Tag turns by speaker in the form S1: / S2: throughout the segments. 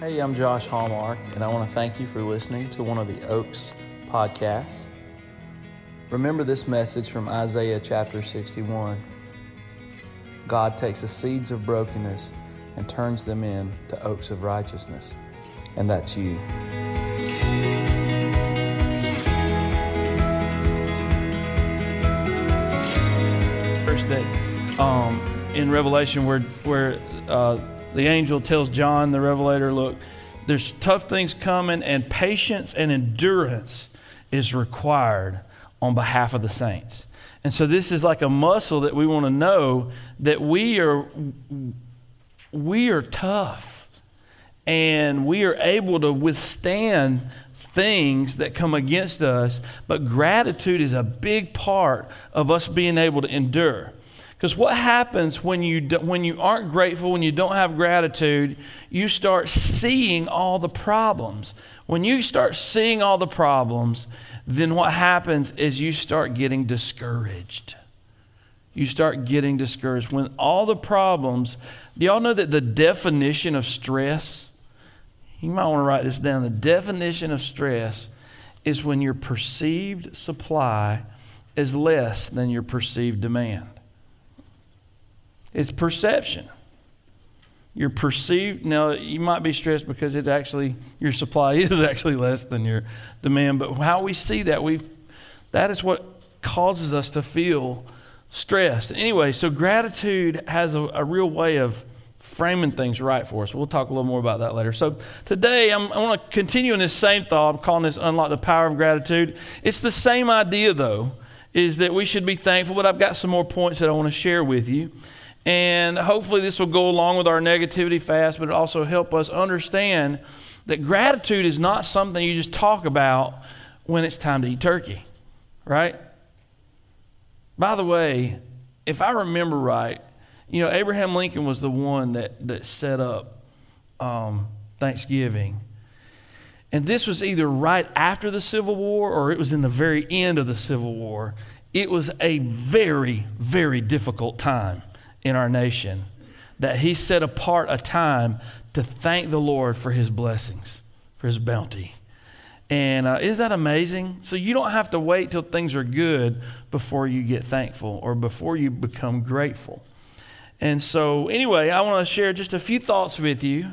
S1: Hey, I'm Josh Hallmark, and I want to thank you for listening to one of the Oaks podcasts. Remember this message from Isaiah chapter 61. God takes the seeds of brokenness and turns them into oaks of righteousness. And that's you.
S2: First that um, in Revelation where where uh, the angel tells John the Revelator, look, there's tough things coming, and patience and endurance is required on behalf of the saints. And so this is like a muscle that we want to know that we are we are tough and we are able to withstand things that come against us, but gratitude is a big part of us being able to endure. Because what happens when you, do, when you aren't grateful, when you don't have gratitude, you start seeing all the problems. When you start seeing all the problems, then what happens is you start getting discouraged. You start getting discouraged. When all the problems, do y'all know that the definition of stress, you might want to write this down. The definition of stress is when your perceived supply is less than your perceived demand. It's perception. You're perceived, now you might be stressed because it's actually, your supply is actually less than your demand, but how we see that, we that is what causes us to feel stressed. Anyway, so gratitude has a, a real way of framing things right for us. We'll talk a little more about that later. So today I'm, i want to continue in this same thought. I'm calling this Unlock the Power of Gratitude. It's the same idea, though, is that we should be thankful, but I've got some more points that I want to share with you. And hopefully, this will go along with our negativity fast, but it also help us understand that gratitude is not something you just talk about when it's time to eat turkey, right? By the way, if I remember right, you know, Abraham Lincoln was the one that, that set up um, Thanksgiving. And this was either right after the Civil War or it was in the very end of the Civil War. It was a very, very difficult time in our nation that he set apart a time to thank the Lord for his blessings, for his bounty. And uh, is that amazing? So you don't have to wait till things are good before you get thankful or before you become grateful. And so, anyway, I want to share just a few thoughts with you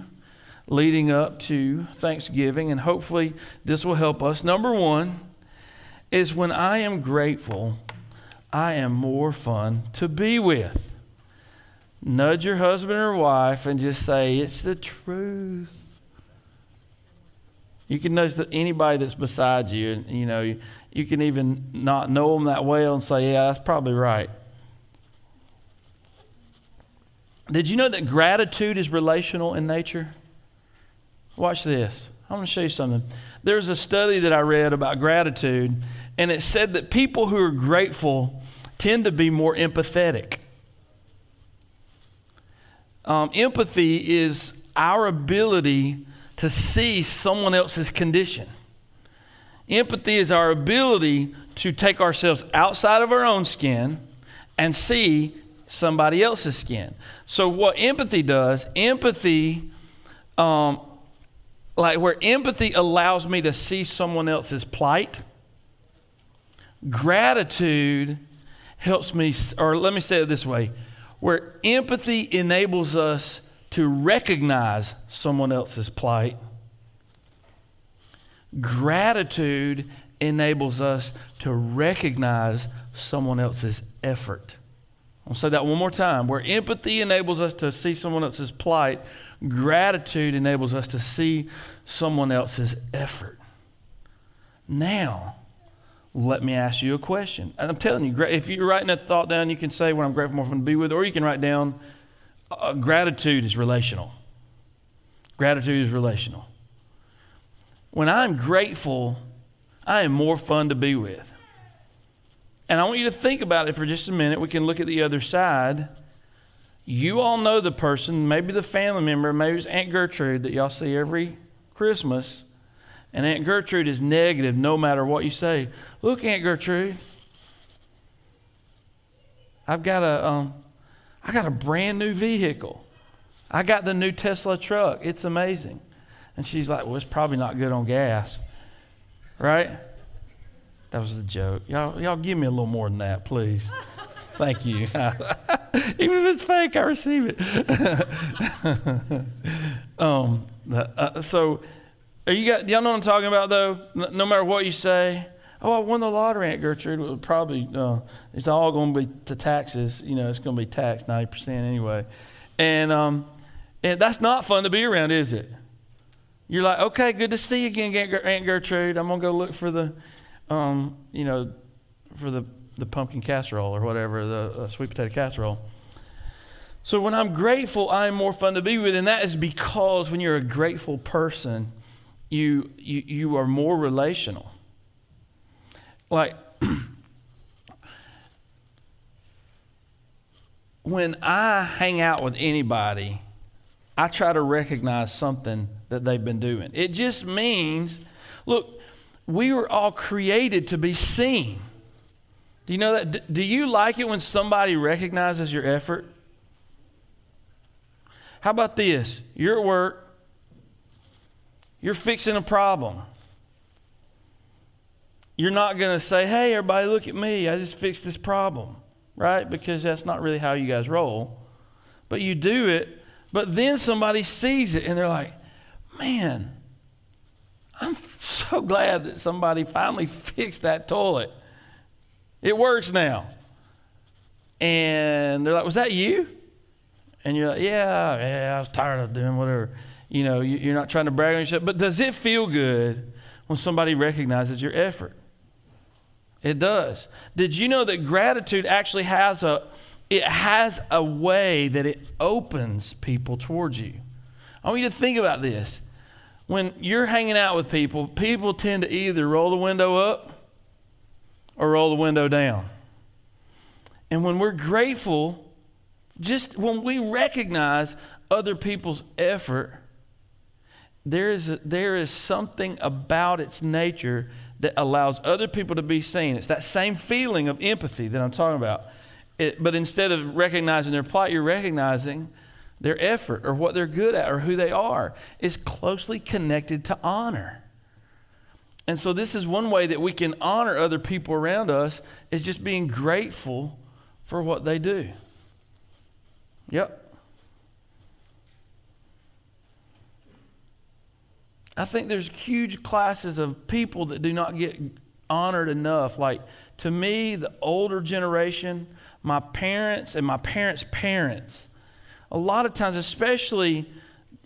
S2: leading up to Thanksgiving, and hopefully this will help us. Number one is when I am grateful, I am more fun to be with nudge your husband or wife and just say, It's the truth. You can nudge anybody that's beside you, and you know, you, you can even not know them that well and say, Yeah, that's probably right. Did you know that gratitude is relational in nature? Watch this. I'm going to show you something. There's a study that I read about gratitude, and it said that people who are grateful tend to be more empathetic. Um, empathy is our ability to see someone else's condition. Empathy is our ability to take ourselves outside of our own skin and see somebody else's skin. So, what empathy does, empathy, um, like where empathy allows me to see someone else's plight, gratitude helps me, or let me say it this way where empathy enables us to recognize someone else's plight. Gratitude enables us to recognize someone else's effort. I'll say that one more time. Where empathy enables us to see someone else's plight, gratitude enables us to see someone else's effort. Now, let me ask you a question. And I'm telling you, if you're writing a thought down, you can say what I'm grateful for to be with, or you can write down uh, gratitude is relational. Gratitude is relational. When I'm grateful, I am more fun to be with. And I want you to think about it for just a minute. We can look at the other side. You all know the person, maybe the family member, maybe it's Aunt Gertrude that y'all see every Christmas. And Aunt Gertrude is negative no matter what you say. Look, Aunt Gertrude, I've got a, um, I got a brand new vehicle. I got the new Tesla truck. It's amazing. And she's like, Well, it's probably not good on gas. Right? That was a joke. Y'all, y'all give me a little more than that, please. Thank you. Even if it's fake, I receive it. um, uh, so, are you got, y'all know what I'm talking about, though? No matter what you say, oh, I won the lottery, Aunt Gertrude. It probably, uh, it's all going to be to taxes. You know, it's going to be taxed 90% anyway. And, um, and that's not fun to be around, is it? You're like, okay, good to see you again, Aunt Gertrude. I'm going to go look for the, um, you know, for the, the pumpkin casserole or whatever, the uh, sweet potato casserole. So when I'm grateful, I'm more fun to be with, and that is because when you're a grateful person, you you, you are more relational. Like when I hang out with anybody, I try to recognize something that they've been doing. It just means, look, we were all created to be seen. Do you know that? Do you like it when somebody recognizes your effort? How about this? You're at work, you're fixing a problem. You're not going to say, hey, everybody, look at me. I just fixed this problem, right? Because that's not really how you guys roll. But you do it, but then somebody sees it and they're like, man, I'm so glad that somebody finally fixed that toilet. It works now. And they're like, Was that you? And you're like, Yeah, yeah, I was tired of doing whatever. You know, you're not trying to brag on yourself. But does it feel good when somebody recognizes your effort? It does. Did you know that gratitude actually has a it has a way that it opens people towards you? I want you to think about this when you're hanging out with people, people tend to either roll the window up or roll the window down. And when we're grateful, just when we recognize other people's effort, there is, there is something about its nature that allows other people to be seen. It's that same feeling of empathy that I'm talking about. It, but instead of recognizing their plight, you're recognizing their effort or what they're good at or who they are is closely connected to honor. And so this is one way that we can honor other people around us is just being grateful for what they do. Yep. I think there's huge classes of people that do not get honored enough. Like to me, the older generation, my parents and my parents' parents, a lot of times, especially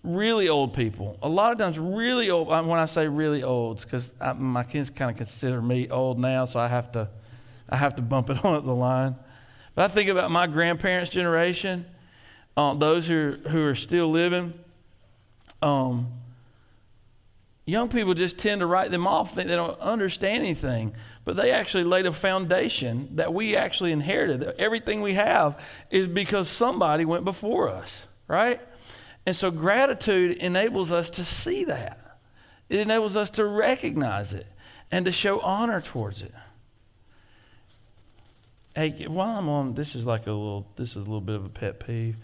S2: really old people, a lot of times, really old, when I say really old, it's because my kids kind of consider me old now, so I have to, I have to bump it on up the line. But I think about my grandparents' generation, uh, those who are, who are still living. Um, young people just tend to write them off, think they don't understand anything but they actually laid a foundation that we actually inherited. Everything we have is because somebody went before us, right? And so gratitude enables us to see that. It enables us to recognize it and to show honor towards it. Hey, while I'm on, this is like a little, this is a little bit of a pet peeve,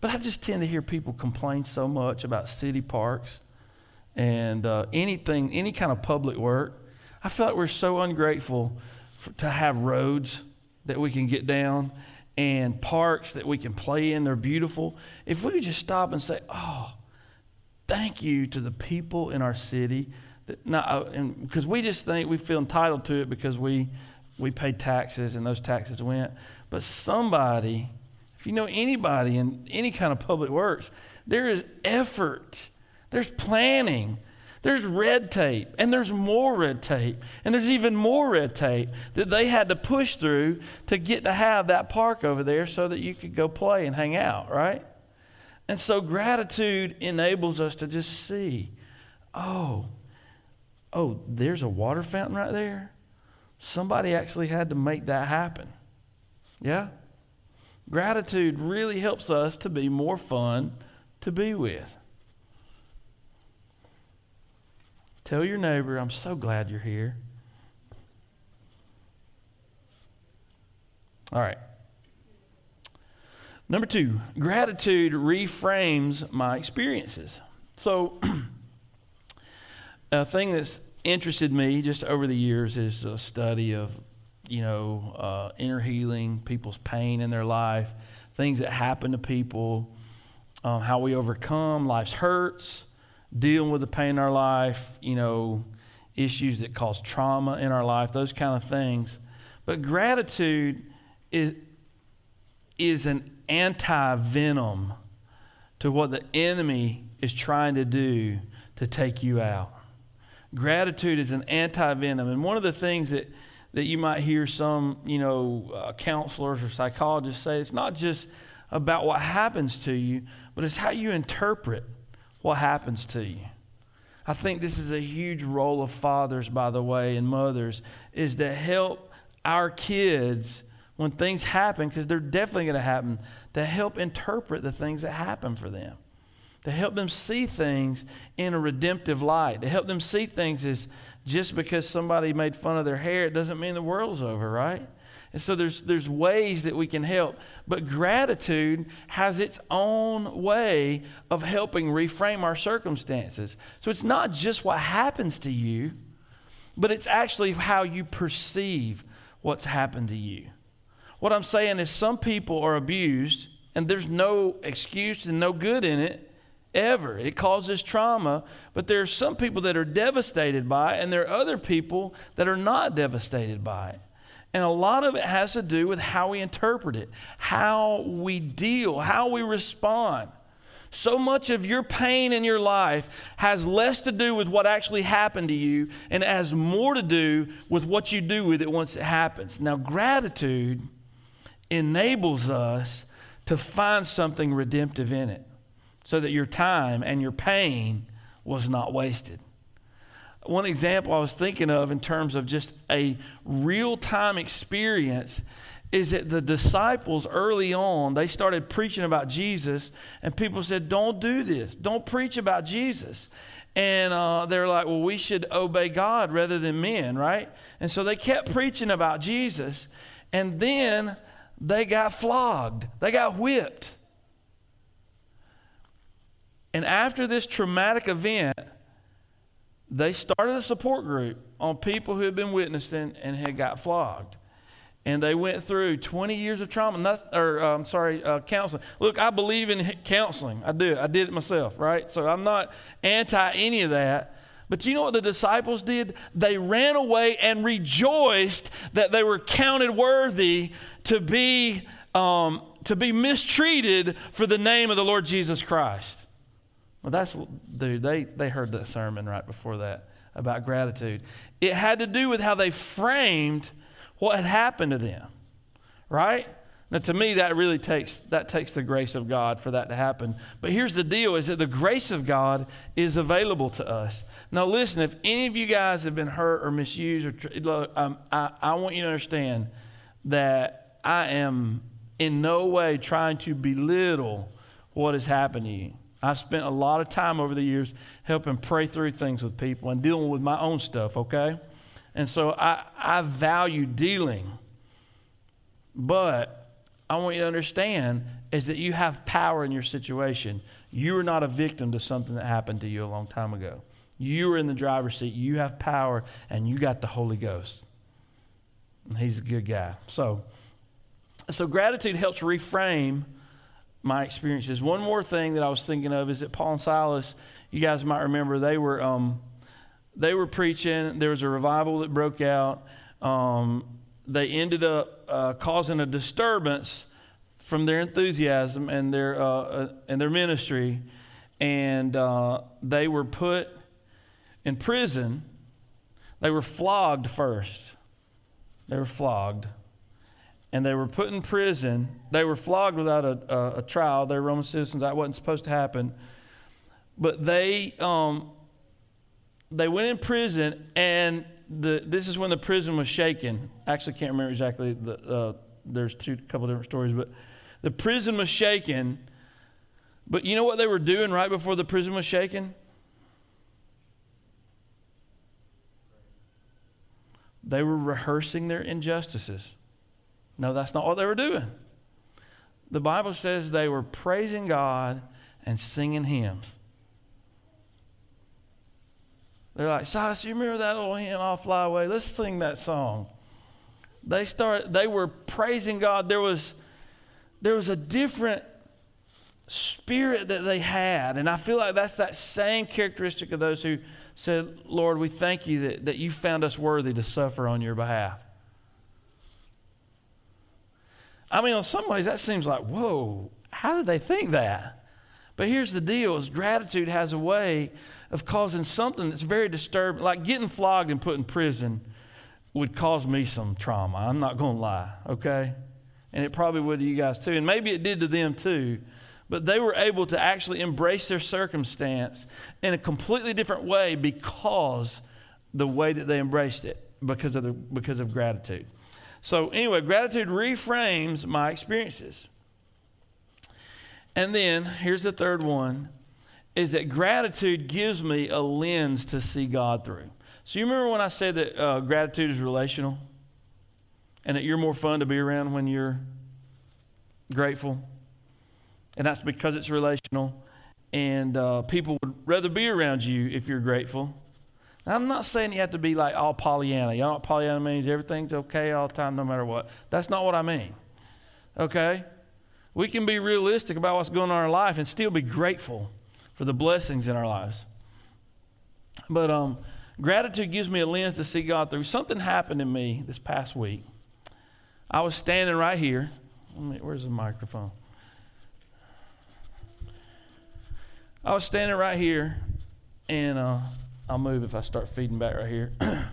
S2: but I just tend to hear people complain so much about city parks and uh, anything, any kind of public work. I feel like we're so ungrateful for, to have roads that we can get down and parks that we can play in. They're beautiful. If we could just stop and say, oh, thank you to the people in our city. Because we just think we feel entitled to it because we, we pay taxes and those taxes went. But somebody, if you know anybody in any kind of public works, there is effort, there's planning there's red tape, and there's more red tape, and there's even more red tape that they had to push through to get to have that park over there so that you could go play and hang out, right? And so gratitude enables us to just see, oh, oh, there's a water fountain right there. Somebody actually had to make that happen. Yeah? Gratitude really helps us to be more fun to be with. Tell your neighbor, I'm so glad you're here. All right. Number two, gratitude reframes my experiences. So, a thing that's interested me just over the years is a study of, you know, uh, inner healing, people's pain in their life, things that happen to people, um, how we overcome life's hurts, dealing with the pain in our life, you know, issues that cause trauma in our life, those kind of things. But gratitude is, is an anti venom to what the enemy is trying to do to take you out. Gratitude is an anti venom. And one of the things that, that you might hear some, you know, uh, counselors or psychologists say, it's not just about what happens to you, but it's how you interpret what happens to you. I think this is a huge role of fathers, by the way, and mothers, is to help our kids when things happen, because they're definitely going to happen, to help interpret the things that happen for them. To help them see things in a redemptive light. To help them see things as just because somebody made fun of their hair, it doesn't mean the world's over, right? And so there's, there's ways that we can help. But gratitude has its own way of helping reframe our circumstances. So it's not just what happens to you, but it's actually how you perceive what's happened to you. What I'm saying is, some people are abused, and there's no excuse and no good in it ever. It causes trauma, but there are some people that are devastated by it, and there are other people that are not devastated by it. And a lot of it has to do with how we interpret it, how we deal, how we respond. So much of your pain in your life has less to do with what actually happened to you and has more to do with what you do with it once it happens. Now, gratitude enables us to find something redemptive in it so that your time and your pain was not wasted. One example I was thinking of in terms of just a real time experience is that the disciples early on they started preaching about jesus and people said don't do this. Don't preach about jesus. And uh, they're like well we should obey god rather than men right? And so they kept preaching about jesus and then they got flogged. They got whipped. And after this traumatic event they started a support group on people who had been witnessing and had got flogged. And they went through 20 years of trauma, not, or uh, I'm sorry, uh, counseling. Look, I believe in counseling. I do. I did it myself, right? So I'm not anti any of that. But you know what the disciples did? They ran away and rejoiced that they were counted worthy to be, um, to be mistreated for the name of the Lord Jesus Christ. Well, that's, dude, they, they heard that sermon right before that about gratitude. It had to do with how they framed what had happened to them, right? Now, to me, that really takes, that takes the grace of God for that to happen. But here's the deal is that the grace of God is available to us. Now, listen, if any of you guys have been hurt or misused, or look, um, I, I want you to understand that I am in no way trying to belittle what has happened to you. I've spent a lot of time over the years helping pray through things with people and dealing with my own stuff, okay? And so I, I value dealing. But I want you to understand is that you have power in your situation. You are not a victim to something that happened to you a long time ago. You are in the driver's seat. You have power, and you got the Holy Ghost. He's a good guy. So, so gratitude helps reframe my experiences. One more thing that I was thinking of is that Paul and Silas, you guys might remember, they were um, they were preaching. There was a revival that broke out. Um, they ended up uh, causing a disturbance from their enthusiasm and their uh, uh, and their ministry, and uh, they were put in prison. They were flogged first. They were flogged and they were put in prison. They were flogged without a, a, a trial. They were Roman citizens. That wasn't supposed to happen. But they, um, they went in prison, and the, this is when the prison was shaken. Actually, can't remember exactly. The, uh, there's two couple different stories, but the prison was shaken. But you know what they were doing right before the prison was shaken? They were rehearsing their injustices. No, that's not what they were doing. the Bible says they were praising God and singing hymns. They're like, Silas, you remember that old hymn, I'll fly away? Let's sing that song. They started, they were praising God. There was, there was a different spirit that they had. And I feel like that's that same characteristic of those who said, Lord, we thank you that, that you found us worthy to suffer on your behalf. I mean, in some ways, that seems like, whoa, how did they think that? But here's the deal is gratitude has a way of causing something that's very disturbing, like getting flogged and put in prison would cause me some trauma. I'm not going to lie, okay? And it probably would to you guys too. And maybe it did to them too. But they were able to actually embrace their circumstance in a completely different way because the way that they embraced it because of, the, because of gratitude. So, anyway, gratitude reframes my experiences. And then here's the third one is that gratitude gives me a lens to see God through. So, you remember when I said that uh, gratitude is relational and that you're more fun to be around when you're grateful? And that's because it's relational. And uh, people would rather be around you if you're grateful. I'm not saying you have to be like all Pollyanna. You know what Pollyanna means? Everything's okay all the time, no matter what. That's not what I mean. Okay? We can be realistic about what's going on in our life and still be grateful for the blessings in our lives. But um, gratitude gives me a lens to see God through. Something happened to me this past week. I was standing right here. Me, where's the microphone? I was standing right here, and uh, I'll move if I start feeding back right here.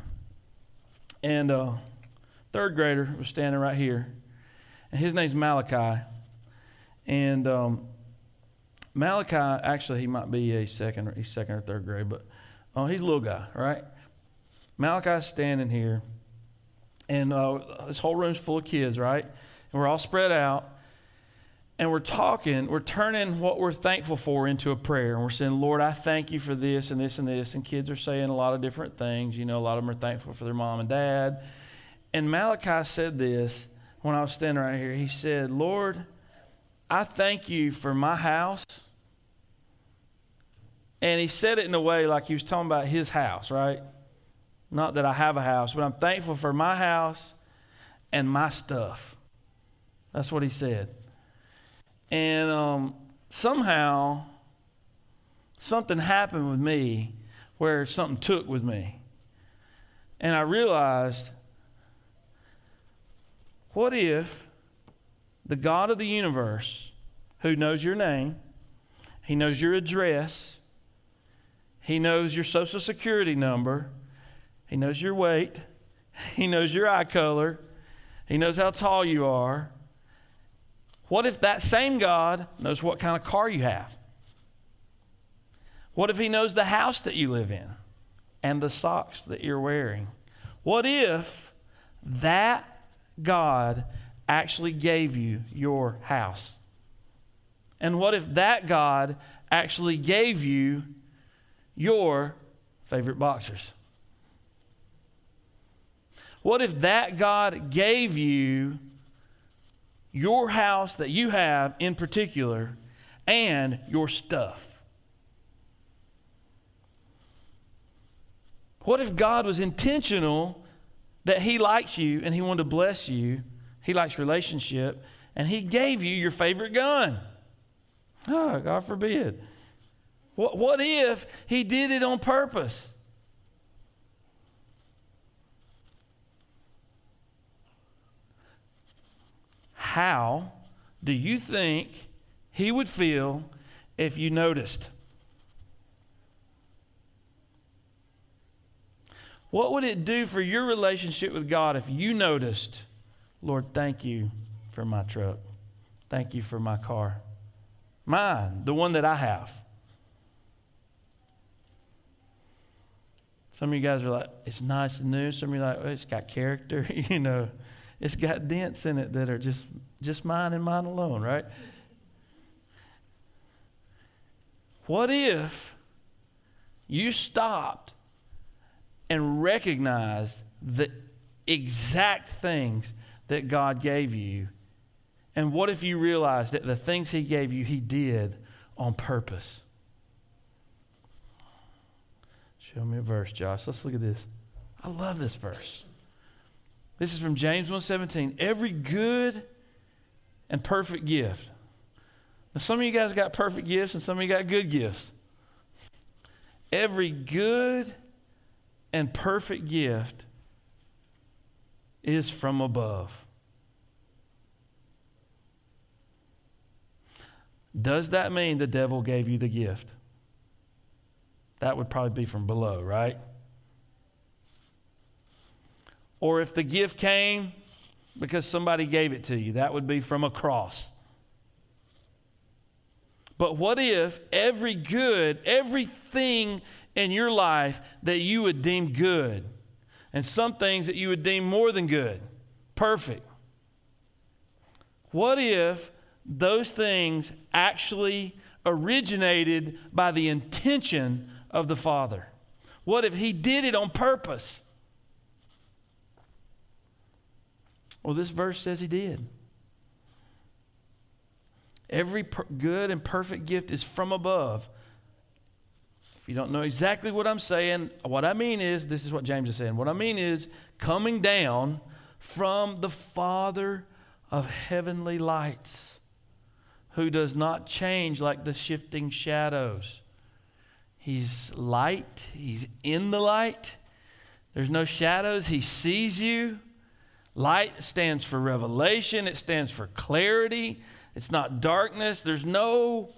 S2: and uh, third grader was standing right here, and his name's Malachi. And um, Malachi, actually, he might be a second, he's second or third grade, but uh, he's a little guy, right? Malachi's standing here, and uh, this whole room's full of kids, right? And we're all spread out, and we're talking, we're turning what we're thankful for into a prayer. And we're saying, Lord, I thank you for this and this and this. And kids are saying a lot of different things. You know, a lot of them are thankful for their mom and dad. And Malachi said this when I was standing right here. He said, Lord, I thank you for my house. And he said it in a way like he was talking about his house, right? Not that I have a house, but I'm thankful for my house and my stuff. That's what he said. And um, somehow, something happened with me where something took with me. And I realized what if the God of the universe, who knows your name, He knows your address, He knows your social security number, He knows your weight, He knows your eye color, He knows how tall you are, what if that same God knows what kind of car you have? What if He knows the house that you live in and the socks that you're wearing? What if that God actually gave you your house? And what if that God actually gave you your favorite boxers? What if that God gave you your house that you have in particular, and your stuff. What if God was intentional that He likes you and He wanted to bless you? He likes relationship, and He gave you your favorite gun. Oh, God forbid. What, what if He did it on purpose? How do you think he would feel if you noticed? What would it do for your relationship with God if you noticed, Lord, thank you for my truck? Thank you for my car. Mine, the one that I have. Some of you guys are like, it's nice and new. Some of you are like, it's got character, you know. It's got dents in it that are just just mine and mine alone, right? What if you stopped and recognized the exact things that God gave you And what if you realized that the things He gave you, He did on purpose? Show me a verse, Josh. Let's look at this. I love this verse. This is from James 1:17. Every good and perfect gift. Now, some of you guys got perfect gifts and some of you got good gifts. Every good and perfect gift is from above. Does that mean the devil gave you the gift? That would probably be from below, right? Or if the gift came because somebody gave it to you, that would be from a cross. But what if every good, everything in your life that you would deem good, and some things that you would deem more than good, perfect? What if those things actually originated by the intention of the Father? What if He did it on purpose? Well, this verse says He did. Every per- good and perfect gift is from above. If you don't know exactly what I'm saying, what I mean is this is what James is saying. What I mean is coming down from the Father of heavenly lights, who does not change like the shifting shadows. He's light, He's in the light. There's no shadows, He sees you. Light stands for revelation, it stands for clarity. It's not darkness, there's no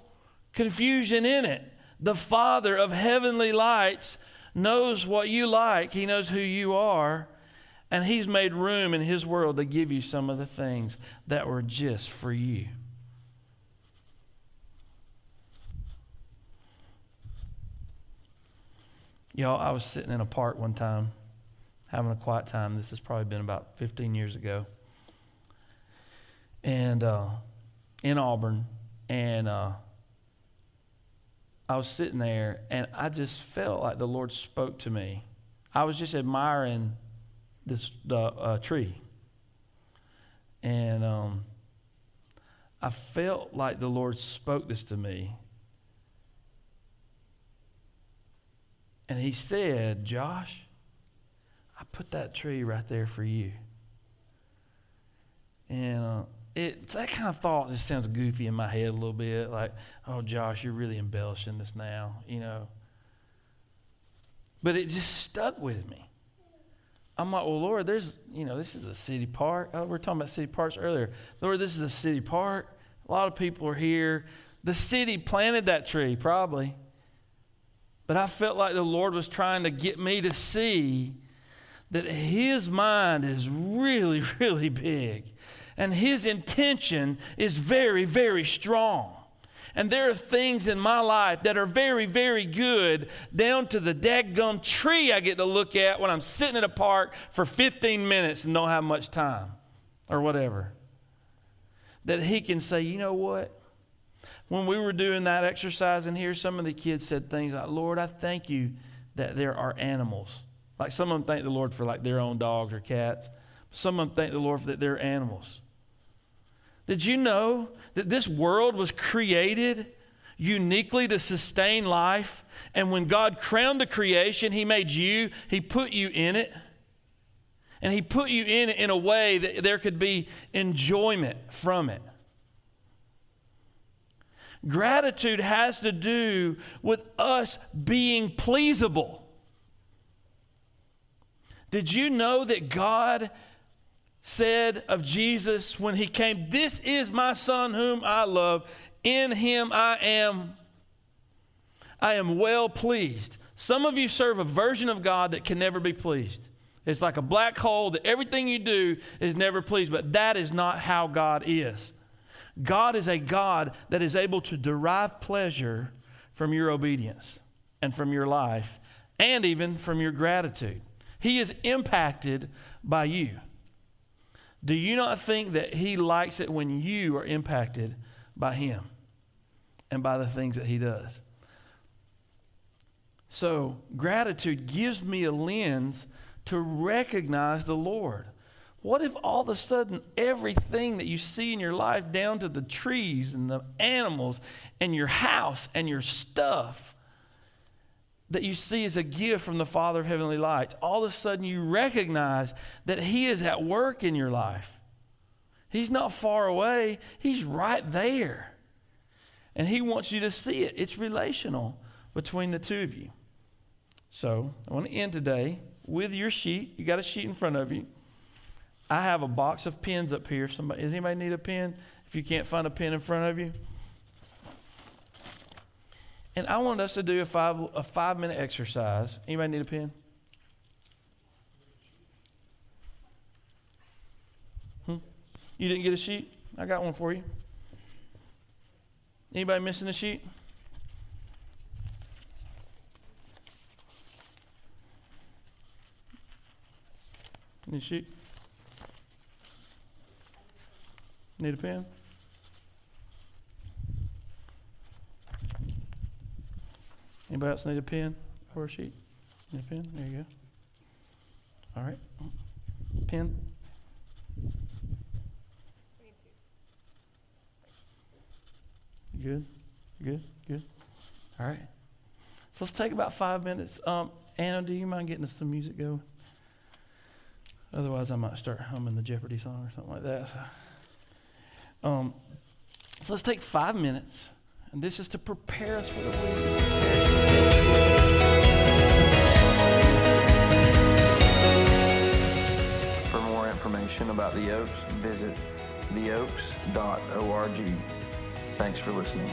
S2: confusion in it. The Father of heavenly lights knows what you like, He knows who you are, and He's made room in His world to give you some of the things that were just for you. Y'all, I was sitting in a park one time having a quiet time. This has probably been about 15 years ago. And uh, in Auburn, and uh, I was sitting there, and I just felt like the Lord spoke to me. I was just admiring this uh, tree, and um, I felt like the Lord spoke this to me. And he said, Josh, I put that tree right there for you. And uh, it that kind of thought just sounds goofy in my head a little bit, like, oh, Josh, you're really embellishing this now, you know. But it just stuck with me. I'm like, well, Lord, there's, you know, this is a city park. Oh, we are talking about city parks earlier. Lord, this is a city park. A lot of people are here. The city planted that tree, probably. But I felt like the Lord was trying to get me to see that his mind is really, really big. And his intention is very, very strong. And there are things in my life that are very, very good, down to the dadgum tree I get to look at when I'm sitting at a park for 15 minutes and don't have much time or whatever. That he can say, you know what? When we were doing that exercise in here, some of the kids said things like, Lord, I thank you that there are animals like some of them thank the Lord for like their own dogs or cats. Some of them thank the Lord for they're animals. Did you know that this world was created uniquely to sustain life? And when God crowned the creation, He made you, He put you in it. And He put you in it in a way that there could be enjoyment from it. Gratitude has to do with us being pleasable. Did you know that God said of Jesus when he came, This is my son whom I love. In him I am I am well pleased. Some of you serve a version of God that can never be pleased. It's like a black hole that everything you do is never pleased, but that is not how God is. God is a God that is able to derive pleasure from your obedience and from your life and even from your gratitude. He is impacted by you. Do you not think that He likes it when you are impacted by Him and by the things that He does? So, gratitude gives me a lens to recognize the Lord. What if all of a sudden everything that you see in your life, down to the trees and the animals and your house and your stuff, that you see as a gift from the Father of Heavenly Lights, all of a sudden you recognize that He is at work in your life. He's not far away, He's right there. And He wants you to see it. It's relational between the two of you. So I want to end today with your sheet. You got a sheet in front of you. I have a box of pens up here. Somebody, does anybody need a pen? If you can't find a pen in front of you, and I want us to do a five a five minute exercise. Anybody need a pen? Hmm? You didn't get a sheet? I got one for you. Anybody missing a sheet? Need a sheet? Need a pen? Anybody else need a pen or a sheet? Need a pen? There you go. All right. Pen? Good? Good? Good? All right. So let's take about five minutes. Um, Anna, do you mind getting us some music going? Otherwise, I might start humming the Jeopardy song or something like that. So, um, so let's take five minutes, and this is to prepare us for the week.
S1: For more information about the Oaks, visit theoaks.org. Thanks for listening.